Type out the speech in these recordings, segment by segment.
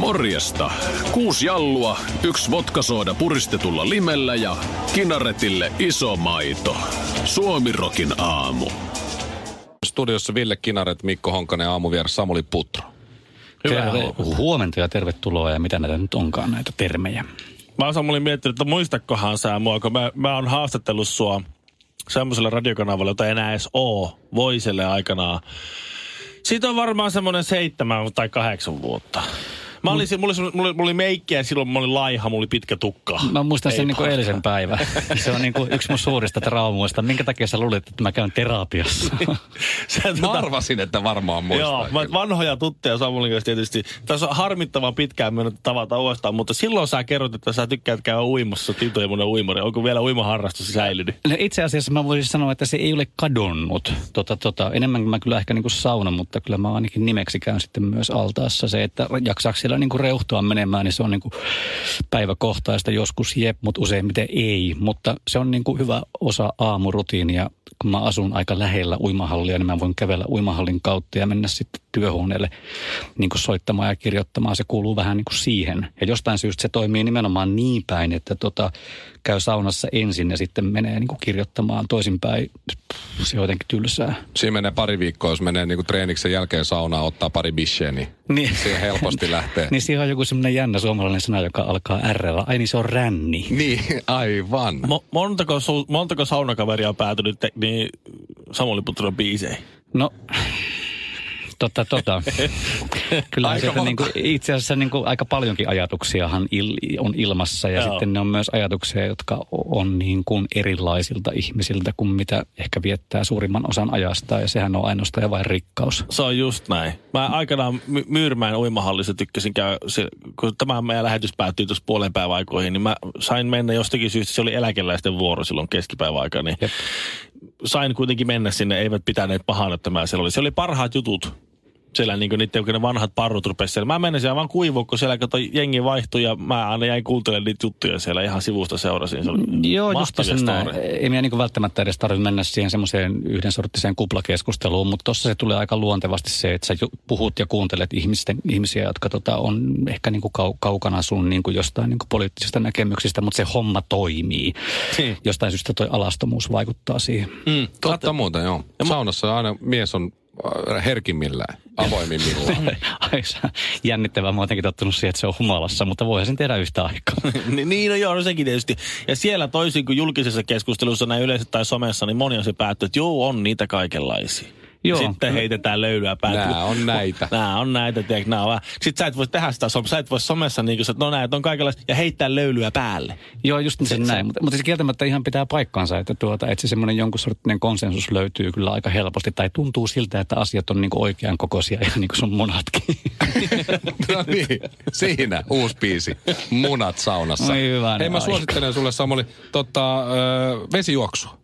Morjesta. Kuusi jallua, yksi vodkasooda puristetulla limellä ja kinaretille iso maito. Suomirokin aamu. Studiossa Ville Kinaret, Mikko Honkanen ja aamuvieras Samuli Putro. Terve, huomenta ja tervetuloa ja mitä näitä nyt onkaan näitä termejä. Mä oon Samuli miettinyt, että muistatkohan sä mua, kun mä, mä oon haastattellut sua semmoiselle radiokanavalle, jota ei enää edes oo, Voiselle aikanaan. Siitä on varmaan semmoinen seitsemän tai kahdeksan vuotta. Mä olin, mulla, oli, mulla, oli, mulla oli meikkiä silloin, mä olin laiha, mulla oli pitkä tukka. Mä muistan sen Ei niin kuin paska. eilisen päivän. Se on niin kuin yksi mun suurista traumoista. Minkä takia sä luulit, että mä käyn terapiassa? Sä, Mä tota- arvasin, että varmaan muistaa. Joo, mä, vanhoja tuttuja Samulin kanssa tietysti. Tässä on harmittavan pitkään mennyt tavata uudestaan, mutta silloin sä kerrot, että sä tykkäät käydä uimassa, Tito ja mun uimari. Onko vielä uimaharrastus säilynyt? No itse asiassa mä voisin sanoa, että se ei ole kadonnut. Tota, tota, enemmän mä kyllä ehkä niin kuin sauna, mutta kyllä mä ainakin nimeksi käyn sitten myös altaassa. Se, että jaksaako siellä niin kuin reuhtoa menemään, niin se on niin kuin päiväkohtaista. Joskus jep, mutta useimmiten ei. Mutta se on niin kuin hyvä osa aamurutiinia. Kun mä asun aika lähellä uimahallia, niin mä voin kävellä uimahallin kautta ja mennä sitten työhuoneelle niin kuin soittamaan ja kirjoittamaan. Se kuuluu vähän niin kuin siihen. Ja jostain syystä se toimii nimenomaan niin päin, että tota, käy saunassa ensin ja sitten menee niin kuin kirjoittamaan toisinpäin. Se on jotenkin tylsää. Siinä menee pari viikkoa, jos menee niinku treeniksen jälkeen saunaan, ottaa pari bisheä, niin, Niin. siihen helposti lähtee. Niin siinä on joku semmoinen jännä suomalainen sana, joka alkaa r Ai niin se on ränni. Niin, aivan. Mo- montako, su- montako saunakaveria on päätynyt te- niin Samuli Putron biiseihin? No, tota, tota. Kyllä Aika monta. niin kuin, itse asiassa niin kuin aika paljonkin ajatuksiahan il, on ilmassa ja Joo. sitten ne on myös ajatuksia, jotka on niin kuin erilaisilta ihmisiltä kuin mitä ehkä viettää suurimman osan ajasta ja sehän on ainoastaan ja vain rikkaus. Se on just näin. Mä aikanaan My- Myyrmäen uimahallissa tykkäsin se, kun tämä meidän lähetys päättyi tuossa puolen päivän aikoihin, niin mä sain mennä jostakin syystä, se oli eläkeläisten vuoro silloin keskipäivän aikaa, niin Jep. sain kuitenkin mennä sinne, eivät pitäneet pahana, että mä siellä oli. Se oli parhaat jutut. Siellä niin niiden, kun ne vanhat parrut rupesi siellä. Mä menin siellä vaan kuivuun, kun siellä kato, jengi vaihtui ja mä aina jäin kuuntelemaan niitä juttuja siellä ihan sivusta seurasin. Se oli Joo, just sen näin. Ei meidän niin välttämättä edes tarvitse mennä siihen semmoiseen yhden sorttiseen kuplakeskusteluun, mutta tuossa se tulee aika luontevasti se, että sä puhut ja kuuntelet ihmisten, ihmisiä, jotka tota, on ehkä niin kuin kau- kaukana sun niin kuin jostain niin kuin poliittisista näkemyksistä, mutta se homma toimii. Niin. Jostain syystä toi alastomuus vaikuttaa siihen. Mm, Totta muuten, joo. Saunassa aina mies on herkimmillään, avoimimmillaan. Ai sä- jännittävää. Mä oon jotenkin tottunut siihen, että se on humalassa, mutta voihan sen tehdä yhtä aikaa. Ni- niin, no joo, no sekin tietysti. Ja siellä toisin kuin julkisessa keskustelussa näin yleisesti tai somessa, niin moni on se päätty, että joo, on niitä kaikenlaisia. Joo. Sitten heitetään löylyä päälle. Nää on näitä. Nää on näitä, tiedätkö, nää on vähän. Sitten sä et voi tehdä sitä, sä et voi somessa niin kuin, että no näitä on kaikenlaista, ja heittää löylyä päälle. Joo, just se, se- näin. Mutta, mutta se kieltämättä ihan pitää paikkaansa, että, tuota, että se semmoinen jonkun sorttinen konsensus löytyy kyllä aika helposti. Tai tuntuu siltä, että asiat on niin kuin oikean kokoisia, ihan niin kuin sun munatkin. no niin, siinä uusi biisi. Munat saunassa. Oi hyvänen Hei, mä aika. suosittelen sulle Samuli tota, ö, vesijuoksua.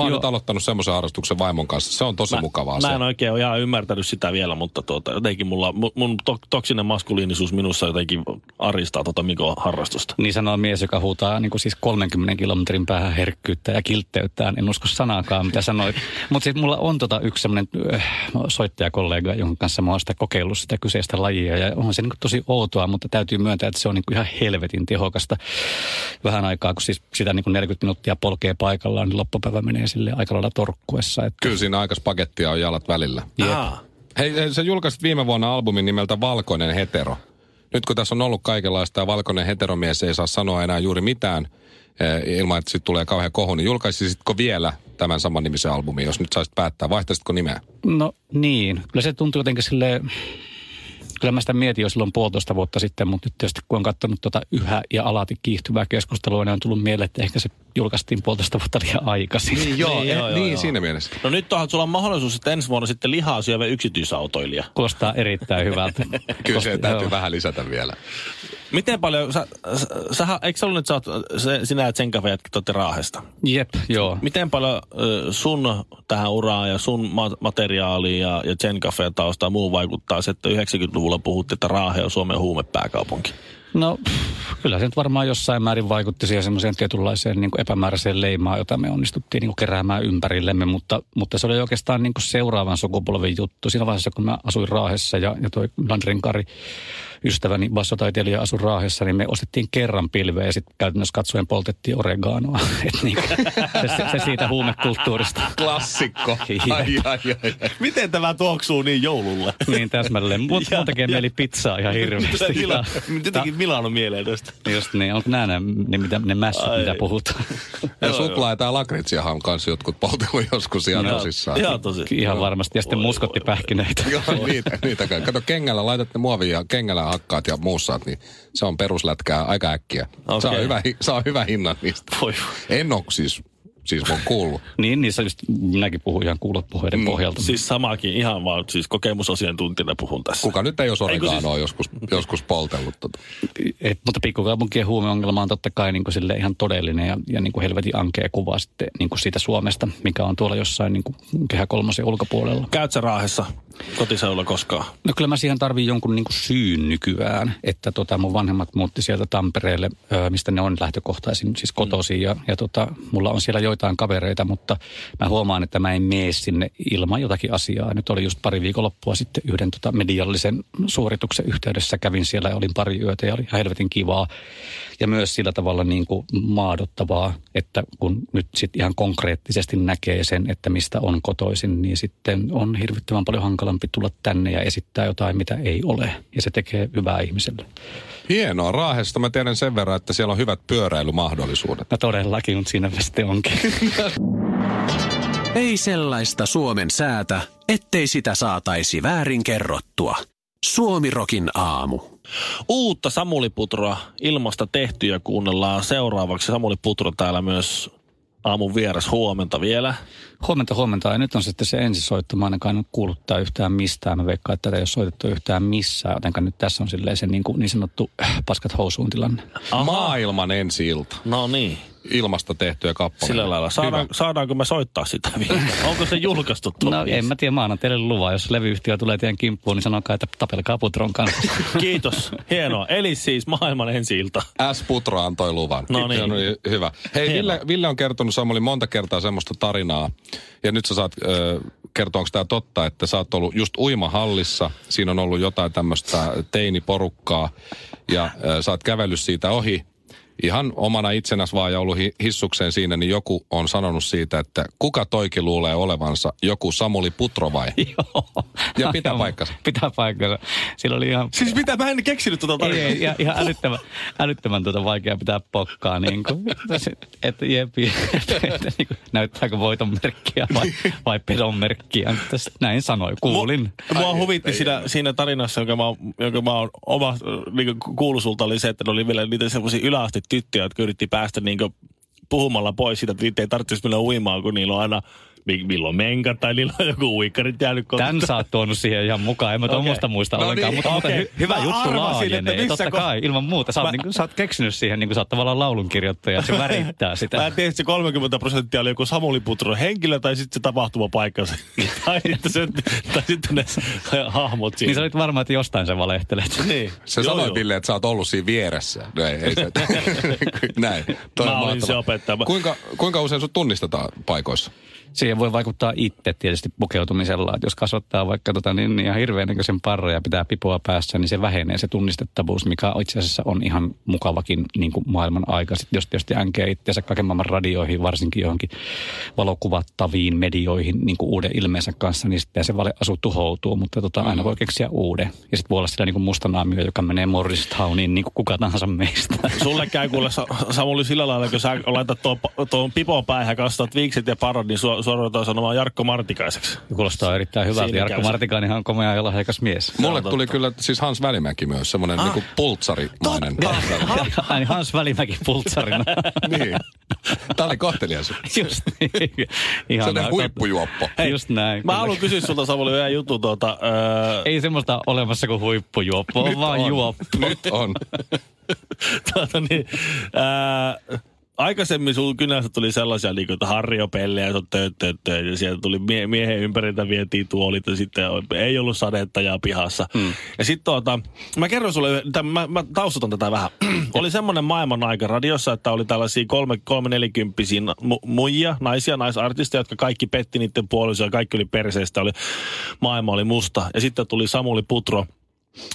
Mä oon Joo. nyt aloittanut semmoisen harrastuksen vaimon kanssa. Se on tosi mukavaa. Mä se. en oikein ole ihan ymmärtänyt sitä vielä, mutta tuota, jotenkin mulla, mu- mun to- toksinen maskuliinisuus minussa jotenkin aristaa tota Mikon harrastusta. Niin sanoo mies, joka huutaa niin kuin siis 30 kilometrin päähän herkkyyttä ja kiltteyttään. En usko sanaakaan, mitä sanoit. Mutta sitten mulla on tota yksi semmoinen äh, soittajakollega, jonka kanssa mä oon sitä kokeillut sitä kyseistä lajia. Ja onhan se niin kuin tosi outoa, mutta täytyy myöntää, että se on niin kuin ihan helvetin tehokasta. Vähän aikaa, kun siis sitä niin kuin 40 minuuttia polkee paikallaan, niin loppupäivä menee sille aika lailla torkkuessa. Että Kyllä siinä aika spagettia on jalat välillä. Hei, hei, sä julkaisit viime vuonna albumin nimeltä Valkoinen hetero. Nyt kun tässä on ollut kaikenlaista ja valkoinen heteromies ei saa sanoa enää juuri mitään eh, ilman, että sitten tulee kauhean kohu, niin julkaisisitko vielä tämän saman nimisen albumin, jos nyt saisit päättää? Vaihtaisitko nimeä? No niin, kyllä se tuntuu jotenkin sille kyllä mä sitä mietin jo silloin puolitoista vuotta sitten, mutta nyt tietysti kun on katsonut tuota yhä ja alati kiihtyvää keskustelua, niin on tullut mieleen, että ehkä se julkaistiin puolitoista vuotta liian aikaisin. Niin, joo, Niin, eh, joo, joo, niin joo. siinä mielessä. No nyt onhan sulla on mahdollisuus, että ensi vuonna sitten lihaa syövä yksityisautoilija. Kuulostaa erittäin hyvältä. Kyllä se täytyy joo. vähän lisätä vielä. Miten paljon, sä, sä, sä eikö se ollut, että sä oot, se, sinä ja Tsenkafe jätkät olette Raahesta? Jep, joo. Miten paljon sun tähän uraan ja sun ma- materiaaliin ja, ja Tsenkafeen tausta ja muu vaikuttaa se, että 90-luvulla puhuttiin, että Raahe on Suomen huumepääkaupunki? No pff, kyllä se nyt varmaan jossain määrin vaikutti siihen semmoiseen tietynlaiseen niin kuin epämääräiseen leimaan, jota me onnistuttiin niin kuin keräämään ympärillemme, mutta, mutta se oli oikeastaan niin kuin seuraavan sukupolven juttu. Siinä vaiheessa, kun mä asuin Raahessa ja, ja toi Landrin Kari, ystäväni bassotaiteilija asui Raahessa, niin me ostettiin kerran pilveä ja sitten käytännössä katsoen poltettiin oreganoa. Et niin, se, se, se, siitä huumekulttuurista. Klassikko. Ai, ai, ai. Miten tämä tuoksuu niin joululle? Niin täsmälleen. Mut, Ja- mun tekee ja- mieli pizzaa ihan hirveästi. Mila, jotenkin Milano mieleen tästä. Just niin, onko nämä ne, ne, mitä, ne mässyt, Ai. mitä puhutaan? Ja suklaa ja tää lakritsiahan on kanssa jotkut poltellut joskus ihan Joo. tosissaan. Ihan tosi. Ihan varmasti. Ja sitten muskottipähkinöitä. Joo, niitä, niitä kai. Kato, kengällä laitat ne muoviin ja kengällä hakkaat ja muussaat, niin se on peruslätkää aika äkkiä. Okei. Saa, hyvä, saa hyvä hinnan niistä. Voi. En oo siis, siis mun kuullut. Niin, niissä just minäkin puhun ihan kuulopuheiden pohjalta. Siis samakin, ihan vaan siis kokemusasiantuntijana puhun tässä. Kuka nyt ei ole kun siis- oreganoa joskus, joskus poltellut. Tota. Et, mutta pikkukaupunkien huumeongelma on totta kai niin kuin sille ihan todellinen ja, ja niin kuin helvetin ankea kuva sitten niin kuin siitä Suomesta, mikä on tuolla jossain niin kuin kehä kolmosen ulkopuolella. Käyt sä Raahessa kotiseudulla koskaan? No kyllä mä siihen tarviin jonkun niin kuin syyn nykyään, että tota mun vanhemmat muutti sieltä Tampereelle, mistä ne on lähtökohtaisin, siis kotoisin ja, ja tota, mulla on siellä joitain kavereita, mutta mä huomaan, että mä en mene sinne ilman jotakin asiaa. Nyt oli just pari viikonloppua sitten yhden tota mediallisen suorituksen yhteydessä, kävin siellä ja olin pari yötä ja oli ihan helvetin kivaa. Ja myös sillä tavalla niin kuin maadottavaa, että kun nyt sitten ihan konkreettisesti näkee sen, että mistä on kotoisin, niin sitten on hirvittävän paljon hankalampi tulla tänne ja esittää jotain, mitä ei ole. Ja se tekee hyvää ihmiselle. Hienoa. Raahesta mä tiedän sen verran, että siellä on hyvät pyöräilymahdollisuudet. No todellakin, mutta siinä sitten onkin. Ei sellaista Suomen säätä, ettei sitä saataisi väärin kerrottua. Suomirokin aamu. Uutta Samuli Putroa ilmasta tehtyä kuunnellaan seuraavaksi. Samuli Putro täällä myös aamun vieras huomenta vielä. Huomenta, huomenta. Ja nyt on sitten se ensisoitto. Mä ainakaan en kuuluttaa yhtään mistään. Mä veikkaan, että tätä ei ole soitettu yhtään missään. Jotenka nyt tässä on silleen se niin, kuin, niin sanottu äh, paskat housuun tilanne. Aha. Maailman ensi ilta. No niin, Ilmasta tehtyä kappale. sillä lailla. Saadaan, saadaanko me soittaa sitä vielä? Onko se julkaistu tuo No biisi? en mä tiedä, mä annan teille luvan. Jos levyyhtiö tulee teidän kimppuun, niin sanokaa, että tapelkaa Putron kanssa. Kiitos, hienoa. Eli siis maailman ensi ilta. S. Putra antoi luvan. No niin. Se on hyvä. Hei, Hienoa. Ville, Ville on kertonut Samuli monta kertaa semmoista tarinaa. Ja nyt sä saat ö, kertoa, onko tämä totta, että sä oot ollut just uimahallissa. Siinä on ollut jotain tämmöistä teiniporukkaa. Ja ö, sä oot kävellyt siitä ohi. Ihan omana itsenäs vaan ja ollut hi- hissukseen siinä, niin joku on sanonut siitä, että kuka toikin luulee olevansa joku Samuli Putro vai? Joo. Ja pitää paikkansa. Pitää paikkansa. Sillä oli ihan Siis mitä, mä en keksinyt tuota Ei, tarinaa. ei, ihan, ihan älyttömän, älyttömän tuota vaikea pitää pokkaa. Niin kuin, että jep, jep, että niin kuin, näyttääkö voiton merkkiä vai, vai pedon merkkiä. Näin sanoi, kuulin. Mua huvitti siinä, siinä tarinassa, jonka mä, jonka mä oon oma niin kuullut sulta, oli se, että ne oli vielä niitä semmoisia yläasti tyttöjä, jotka yritti päästä niin puhumalla pois siitä, että niitä ei tarvitsisi mennä uimaan, kun niillä on aina milloin menka tai niillä on joku uikkarit jäänyt kotiin. Tän sä oot tuonut siihen ihan mukaan. En mä tuommoista muista No ollenkaan, niin, mutta, okei. hy, hyvä Mä juttu laajenee. missä Totta ko- kai, ilman muuta. Sä oot, Mä- niin kuin, sä oot keksinyt siihen, niin kuin sä oot tavallaan laulunkirjoittaja. Se värittää sitä. Mä en tiedä, että se 30 prosenttia oli joku Samuli Putron henkilö tai sitten se tapahtumapaikka. tai, sitten se, tai sitten ne hahmot siinä. Niin sä olit varma, että jostain sä valehtelet. niin. Se Joo, sanoi joo. Ville, että sä oot ollut siinä vieressä. No ei, ei se. Näin. Toi on Mä olin se opettaja. Kuinka, kuinka usein sut tunnistetaan paikoissa? Siihen voi vaikuttaa itse tietysti pukeutumisella. Että jos kasvattaa vaikka tota, niin, niin ihan hirveän näköisen parran ja pitää pipoa päässä, niin se vähenee se tunnistettavuus, mikä itse asiassa on ihan mukavakin niin kuin maailman aika. Sitten jos tietysti änkee itseänsä kaiken maailman radioihin, varsinkin johonkin valokuvattaviin medioihin niin kuin uuden ilmeensä kanssa, niin sitten se valeasu tuhoutuu, mutta tota, aina voi keksiä uuden. Ja sitten voi olla sillä niin kuin mustanaamio, joka menee Morristowniin niin kuin kuka tahansa meistä. Sulle käy kuule Sa- Samuli sillä lailla, kun sä laitat tuon, tuon pipon päähän kastat viikset ja parot, niin sua, sua ruvetaan sanomaan Jarkko Martikaiseksi. Kuulostaa erittäin hyvältä. Siinä Jarkko. Martikainen on komea ja lahjakas mies. Mulle tuli kyllä siis Hans Välimäki myös, semmoinen ah. niinku pultsarimainen. Ai, Hans Välimäki pultsarina. niin. Tämä oli kohtelias. Just niin. Ihan Sellainen huippujuoppo. Hei, Just näin. Mä haluan kysyä sulta Samuli vielä juttu tuota, öö, Ei semmoista olemassa kuin huippujuoppo, on Nyt vaan on. juoppo. Nyt on. tuota niin, ää, aikaisemmin sun kynästä tuli sellaisia, niin kuin, että harriopellejä ja tööt, ja sieltä tuli mie- miehen ympäriltä vietiin tuolit ja sitten ei ollut sadetta ja pihassa. Mm. Ja sitten tuota, mä kerron sulle, tämän, mä, mä taustutan tätä vähän. oli semmoinen maailman aika radiossa, että oli tällaisia kolme, kolme nelikymppisiä mu- muijia, naisia, naisartisteja, jotka kaikki petti niiden puolisoja, ja kaikki oli perseestä, oli, maailma oli musta. Ja sitten tuli Samuli Putro,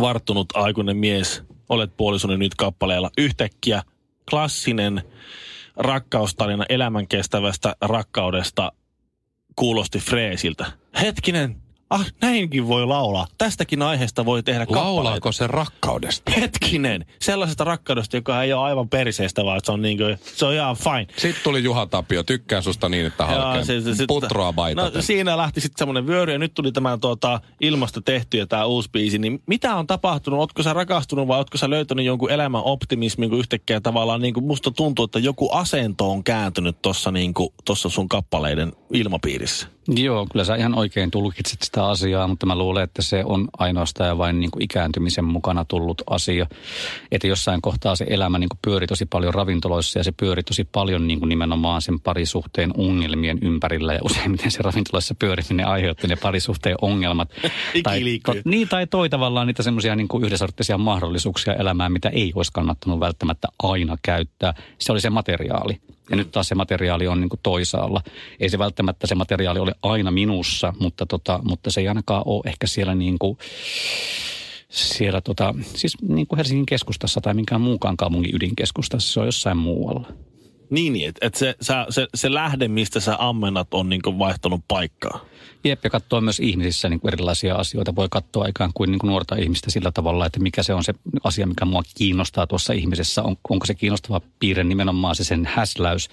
varttunut aikuinen mies, olet puolisoni nyt kappaleella. Yhtäkkiä klassinen rakkaustarina elämän kestävästä rakkaudesta kuulosti freesiltä. Hetkinen, ah näinkin voi laulaa. Tästäkin aiheesta voi tehdä kappaleita. Laulaako se rakkaudesta? Hetkinen, sellaisesta rakkaudesta, joka ei ole aivan perseestä, vaan se on, niin kuin, se on ihan fine. Sitten tuli Juha Tapio. Tykkään susta niin, että halkeen. Se- se- se- Putroa baitaten. No siinä lähti sitten semmoinen vyöry ja nyt tuli tämä tuota, ilmasta tehty ja tämä uusi biisi. Niin mitä on tapahtunut? Ootko sä rakastunut vai ootko sä löytänyt jonkun elämän optimismin, kun yhtäkkiä tavallaan niin kuin musta tuntuu, että joku asento on kääntynyt tuossa niin kuin, tossa sun kappaleiden ilmapiirissä? Joo, kyllä sä ihan oikein tulkitsit sitä asiaa, mutta mä luulen, että se on ainoastaan ja vain niin kuin ikääntymisen mukana tullut asia. Että jossain kohtaa se elämä niin kuin pyöri tosi paljon ravintoloissa ja se pyöri tosi paljon niin kuin nimenomaan sen parisuhteen ongelmien ympärillä. Ja useimmiten se ravintoloissa pyöriminen aiheutti ne parisuhteen ongelmat. tai, Ikiliikkuja. niin, tai toi tavallaan niitä semmoisia niin kuin yhdensorttisia mahdollisuuksia elämään, mitä ei olisi kannattanut välttämättä aina käyttää. Se oli se materiaali. Ja nyt taas se materiaali on niin kuin toisaalla. Ei se välttämättä se materiaali ole aina minussa, mutta, tota, mutta se ei ainakaan ole ehkä siellä niin kuin, siellä tota, siis niin kuin Helsingin keskustassa tai minkään muukaan kaupungin ydinkeskustassa, se on jossain muualla. Niin, niin että et se, se, se lähde, mistä sä ammennat, on niin vaihtanut paikkaa. Jep, katsoo myös ihmisissä niin kuin erilaisia asioita. Voi katsoa ikään kuin, niin kuin nuorta ihmistä sillä tavalla, että mikä se on se asia, mikä mua kiinnostaa tuossa ihmisessä. On, onko se kiinnostava piirre nimenomaan se sen häsläys,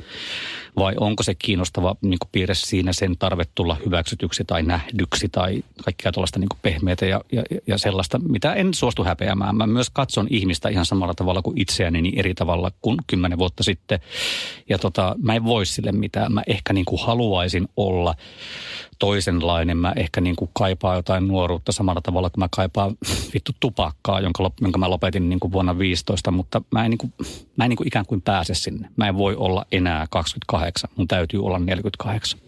vai onko se kiinnostava niin kuin piirre siinä sen tarve tulla hyväksytyksi tai nähdyksi tai kaikkea tuollaista niin pehmeitä ja, ja, ja sellaista, mitä en suostu häpeämään. Mä myös katson ihmistä ihan samalla tavalla kuin itseäni, niin eri tavalla kuin kymmenen vuotta sitten. Ja tota, mä en voi sille mitään. Mä ehkä niin kuin haluaisin olla toisenlainen. Mä ehkä niin kuin kaipaan jotain nuoruutta samalla tavalla kuin mä kaipaan vittu tupakkaa, jonka, jonka mä lopetin niin kuin vuonna 15, mutta mä en, niin kuin, mä en niin kuin ikään kuin pääse sinne. Mä en voi olla enää 28, mun täytyy olla 48.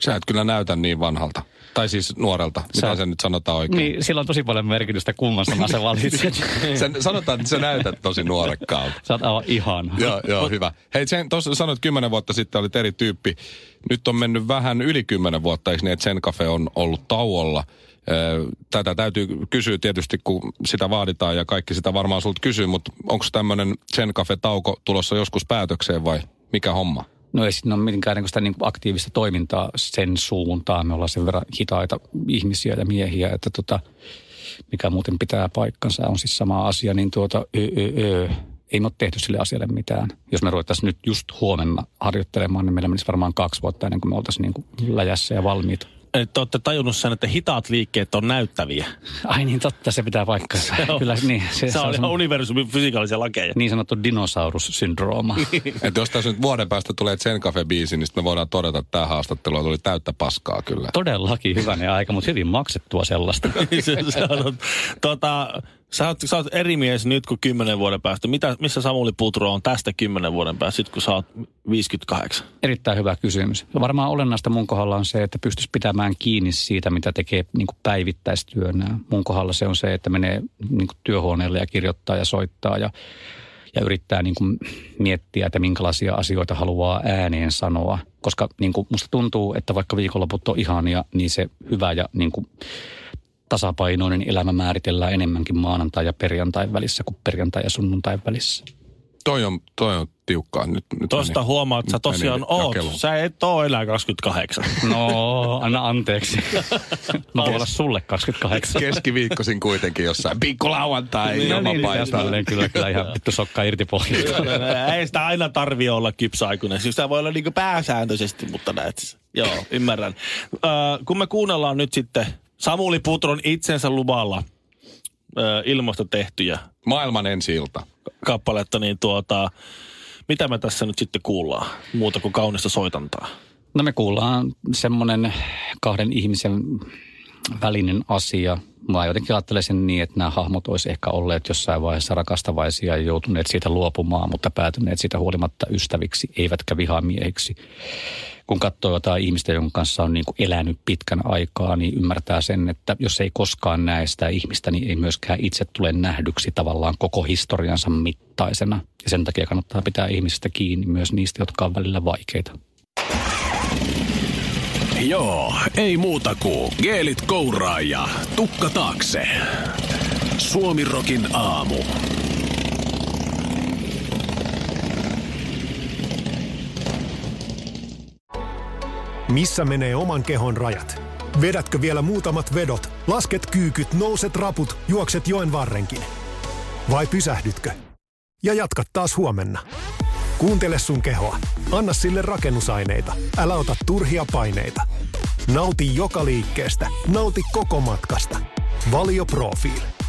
Sä et kyllä näytä niin vanhalta. Tai siis nuorelta. Mitä Sä- se nyt sanotaan oikein? Niin, sillä on tosi paljon merkitystä, kumman sanan sä valitset. Sen, sanotaan, että sä näytät tosi nuorekkaalta. Sä oot aivan ihana. joo, joo, hyvä. Hei, sen tuossa sanoit kymmenen vuotta sitten olit eri tyyppi. Nyt on mennyt vähän yli kymmenen vuotta, eikö niin, että Zen Cafe on ollut tauolla. Tätä täytyy kysyä tietysti, kun sitä vaaditaan ja kaikki sitä varmaan sulta kysyy, mutta onko tämmöinen Zen Cafe-tauko tulossa joskus päätökseen vai mikä homma? No ei siinä ole mitenkään niin sitä niin kuin aktiivista toimintaa sen suuntaan. Me ollaan sen verran hitaita ihmisiä ja miehiä, että tota, mikä muuten pitää paikkansa on siis sama asia, niin tuota, ö, ö, ö, ei me ole tehty sille asialle mitään. Jos me ruvettaisiin nyt just huomenna harjoittelemaan, niin meillä menisi varmaan kaksi vuotta ennen kuin me oltaisiin niin kuin läjässä ja valmiita. Että olette tajunnut sen, että hitaat liikkeet on näyttäviä. Ai niin totta, se pitää paikkansa. on- Kyllä niin. Se, se on ihan universumin fysikaalisia lakeja. niin sanottu dinosaurussyndrooma. Että jos tässä nyt vuoden päästä tulee Zen Cafe-biisi, niin sitten me voidaan todeta, että tämä haastattelu tuli täyttä paskaa kyllä. Todellakin hyvänä aika, mutta hyvin maksettua sellaista. se, se on, tota, sä, oot, sä oot eri mies nyt kuin kymmenen vuoden päästä. Mitä, missä Samuli Putro on tästä kymmenen vuoden päästä, sit kun sä oot 58? Erittäin hyvä kysymys. Varmaan olennaista mun kohdalla on se, että pystyisi pitämään kiinni siitä, mitä tekee niin päivittäistyönä. Mun kohdalla se on se, että menee niin työhuoneelle ja kirjoittaa ja soittaa ja, ja yrittää niin miettiä, että minkälaisia asioita haluaa ääneen sanoa. Koska niin musta tuntuu, että vaikka viikonloput on ihania, niin se hyvä ja niin tasapainoinen elämä määritellään enemmänkin maanantai ja perjantai välissä kuin perjantai ja sunnuntai välissä. Toi on, toi on tiukkaa. Nyt, nyt meni- huomaat, että sä tosiaan oot. jakeluun. Sä et oo enää 28. No, anna anteeksi. Mä voin olla sulle 28. Keskiviikkoisin kuitenkin jossain pikkulauantai Niin, ilman niin, paitaa. täsmälleen kyllä, kyllä ihan vittu sokka irti pohjasta. Ei sitä aina tarvi olla kypsäaikuinen. Siis sitä voi olla niinku pääsääntöisesti, mutta näet. Joo, ymmärrän. Ö, kun me kuunnellaan nyt sitten Samuli Putron itsensä luvalla ö, ilmasta tehtyjä Maailman ensi ilta. kappaletta, niin tuota, Mitä me tässä nyt sitten kuullaan, muuta kuin kaunista soitantaa? No me kuullaan semmoinen kahden ihmisen välinen asia. Mä jotenkin ajattelen sen niin, että nämä hahmot olisi ehkä olleet jossain vaiheessa rakastavaisia ja joutuneet siitä luopumaan, mutta päätyneet siitä huolimatta ystäviksi, eivätkä vihamiehiksi. Kun katsoo jotain ihmistä, jonka kanssa on niin kuin elänyt pitkän aikaa, niin ymmärtää sen, että jos ei koskaan näe sitä ihmistä, niin ei myöskään itse tule nähdyksi tavallaan koko historiansa mittaisena. Ja sen takia kannattaa pitää ihmisistä kiinni myös niistä, jotka on välillä vaikeita. Joo, ei muuta kuin geelit kouraa ja tukka taakse. Suomirokin aamu. Missä menee oman kehon rajat? Vedätkö vielä muutamat vedot, lasket kyykyt, nouset raput, juokset joen varrenkin? Vai pysähdytkö? Ja jatkat taas huomenna. Kuuntele sun kehoa. Anna sille rakennusaineita. Älä ota turhia paineita. Nauti joka liikkeestä. Nauti koko matkasta. Valio Profiili.